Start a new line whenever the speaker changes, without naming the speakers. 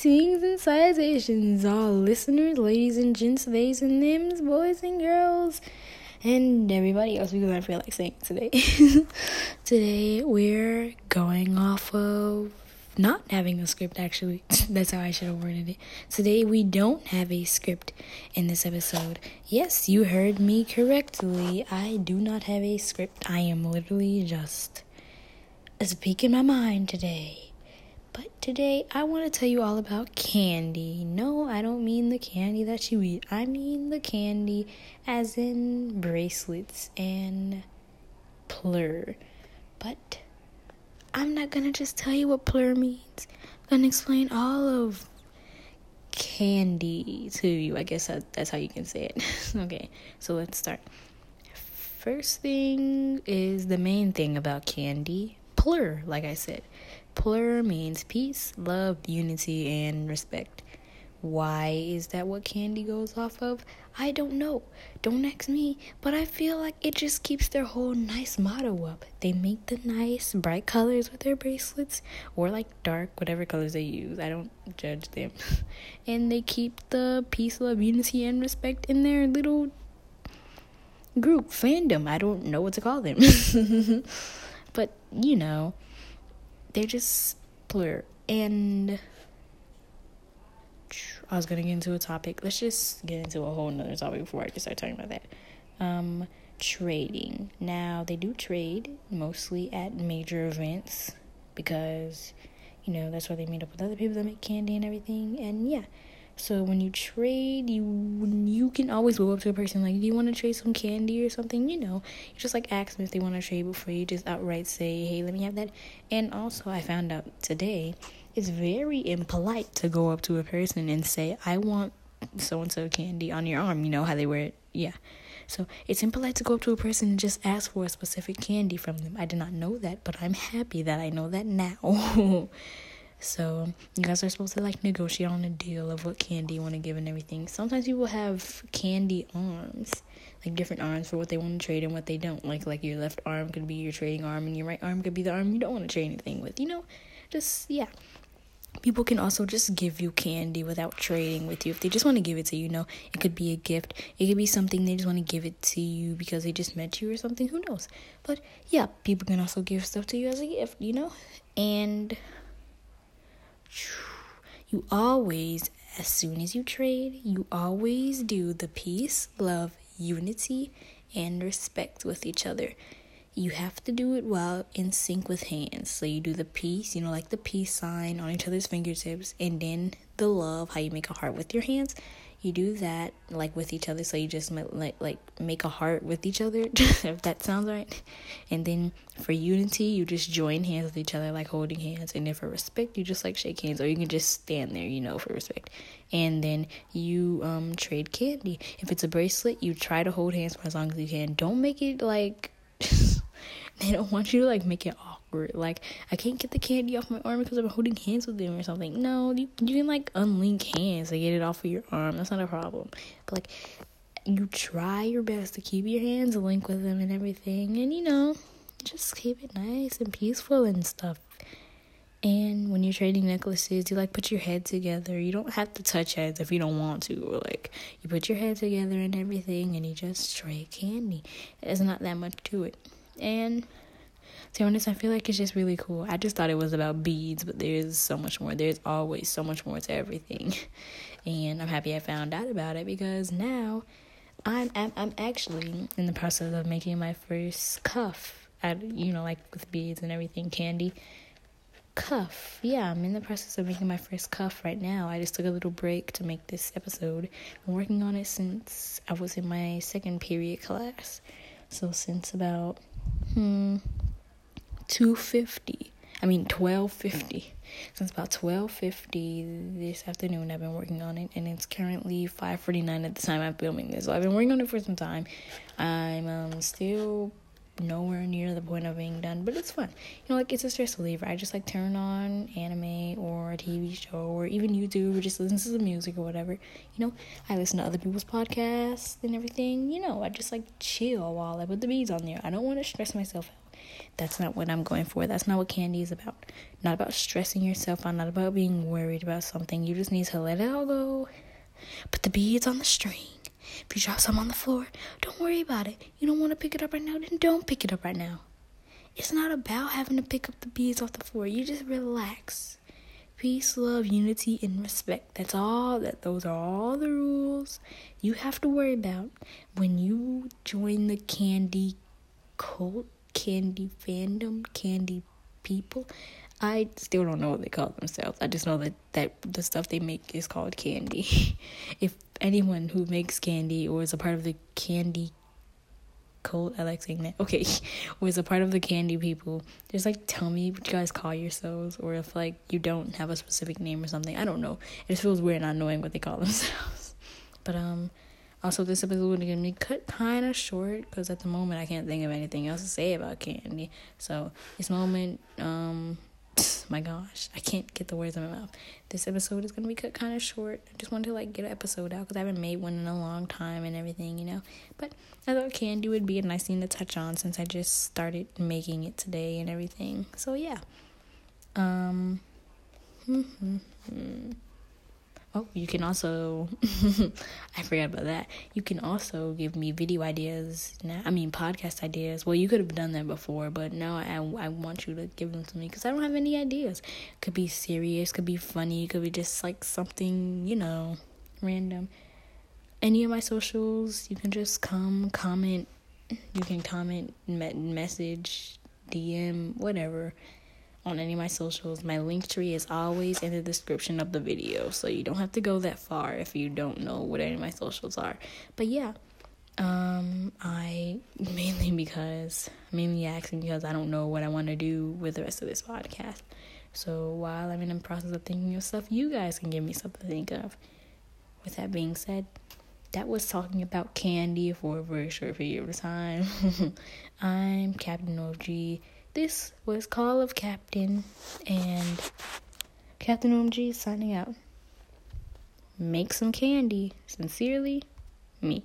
Greetings and salutations, all listeners, ladies and gents, theys and thems, boys and girls, and everybody else because I feel like saying today. today we're going off of not having a script actually. That's how I should have worded it. Today we don't have a script in this episode. Yes, you heard me correctly. I do not have a script. I am literally just speaking my mind today. Today I want to tell you all about candy. No, I don't mean the candy that you eat. I mean the candy as in bracelets and plur. But I'm not going to just tell you what plur means. I'm going to explain all of candy to you. I guess that's how you can say it. okay, so let's start. First thing is the main thing about candy plur, like I said. Plur means peace, love, unity, and respect. Why is that what candy goes off of? I don't know. Don't ask me, but I feel like it just keeps their whole nice motto up. They make the nice bright colors with their bracelets or like dark whatever colors they use. I don't judge them. and they keep the peace, love, unity and respect in their little group fandom. I don't know what to call them. but you know, they're just plur. And I was gonna get into a topic. Let's just get into a whole nother topic before I just start talking about that. Um, trading. Now they do trade mostly at major events because you know that's where they meet up with other people that make candy and everything. And yeah, so when you trade, you you can always go up to a person like, "Do you want to trade some candy or something?" You know, you just like ask them if they want to trade before you just outright say, "Hey, let me have that." And also, I found out today it's very impolite to go up to a person and say, "I want so and so candy on your arm." You know how they wear it, yeah. So it's impolite to go up to a person and just ask for a specific candy from them. I did not know that, but I'm happy that I know that now. So you guys are supposed to like negotiate on a deal of what candy you want to give and everything. Sometimes people have candy arms, like different arms for what they want to trade and what they don't. Like like your left arm could be your trading arm and your right arm could be the arm you don't want to trade anything with. You know, just yeah. People can also just give you candy without trading with you. If they just want to give it to you, you know, it could be a gift. It could be something they just want to give it to you because they just met you or something. Who knows? But yeah, people can also give stuff to you as a gift, you know? And you always, as soon as you trade, you always do the peace, love, unity, and respect with each other. You have to do it while in sync with hands. So you do the peace, you know, like the peace sign on each other's fingertips, and then the love, how you make a heart with your hands, you do that like with each other so you just like like make a heart with each other if that sounds right. And then for unity you just join hands with each other like holding hands. And then for respect you just like shake hands or you can just stand there you know for respect. And then you um trade candy. If it's a bracelet you try to hold hands for as long as you can. Don't make it like they don't want you to like make it awkward. Like I can't get the candy off my arm because I'm holding hands with them or something. No, you you can like unlink hands to get it off of your arm. That's not a problem. But like you try your best to keep your hands linked with them and everything, and you know, just keep it nice and peaceful and stuff. And when you're trading necklaces, you like put your head together. You don't have to touch heads if you don't want to, or like you put your head together and everything, and you just trade candy. There's not that much to it. And to be honest, I feel like it's just really cool. I just thought it was about beads, but there's so much more. There's always so much more to everything. And I'm happy I found out about it because now I'm I'm, I'm actually in the process of making my first cuff. At, you know, like with beads and everything, candy cuff. Yeah, I'm in the process of making my first cuff right now. I just took a little break to make this episode. I'm working on it since I was in my second period class. So since about hmm. 250 i mean 1250 since about 1250 this afternoon. I've been working on it and it's currently 549 at the time i'm filming this. So i've been working on it for some time. I'm um still nowhere near the point of being done but it's fun you know like it's a stress reliever i just like turn on anime or a tv show or even youtube or just listen to some music or whatever you know i listen to other people's podcasts and everything you know i just like chill while i put the beads on there i don't want to stress myself out That's not what I'm going for. That's not what candy is about. Not about stressing yourself out, not about being worried about something. You just need to let it all go. Put the beads on the string. If you drop some on the floor, don't worry about it. You don't want to pick it up right now, then don't pick it up right now. It's not about having to pick up the beads off the floor. You just relax. Peace, love, unity, and respect. That's all that those are all the rules you have to worry about when you join the candy cult, candy fandom, candy people. I still don't know what they call themselves. I just know that, that the stuff they make is called candy. if anyone who makes candy or is a part of the candy cult, I like saying that. Okay, is a part of the candy people, just like tell me what you guys call yourselves, or if like you don't have a specific name or something. I don't know. It just feels weird not knowing what they call themselves. But um, also, this episode is gonna be cut kind of short because at the moment I can't think of anything else to say about candy. So this moment, um, my gosh, I can't get the words in my mouth. This episode is gonna be cut kind of short. I just wanted to like get an episode out because I haven't made one in a long time and everything, you know. But I thought candy would be a nice thing to touch on since I just started making it today and everything. So yeah. Um. Mm-hmm. Oh, you can also, I forgot about that. You can also give me video ideas. Now, I mean, podcast ideas. Well, you could have done that before, but now I, I want you to give them to me because I don't have any ideas. Could be serious, could be funny, could be just like something, you know, random. Any of my socials, you can just come, comment. You can comment, message, DM, whatever on any of my socials. My Linktree is always in the description of the video, so you don't have to go that far if you don't know what any of my socials are. But yeah, um, I mainly because mainly asking because I don't know what I want to do with the rest of this podcast. So while I'm in the process of thinking of stuff, you guys can give me something to think of. With that being said, that was talking about candy for a very short period of time. I'm Captain OG. This was Call of Captain, and Captain OMG signing out. Make some candy. Sincerely, me.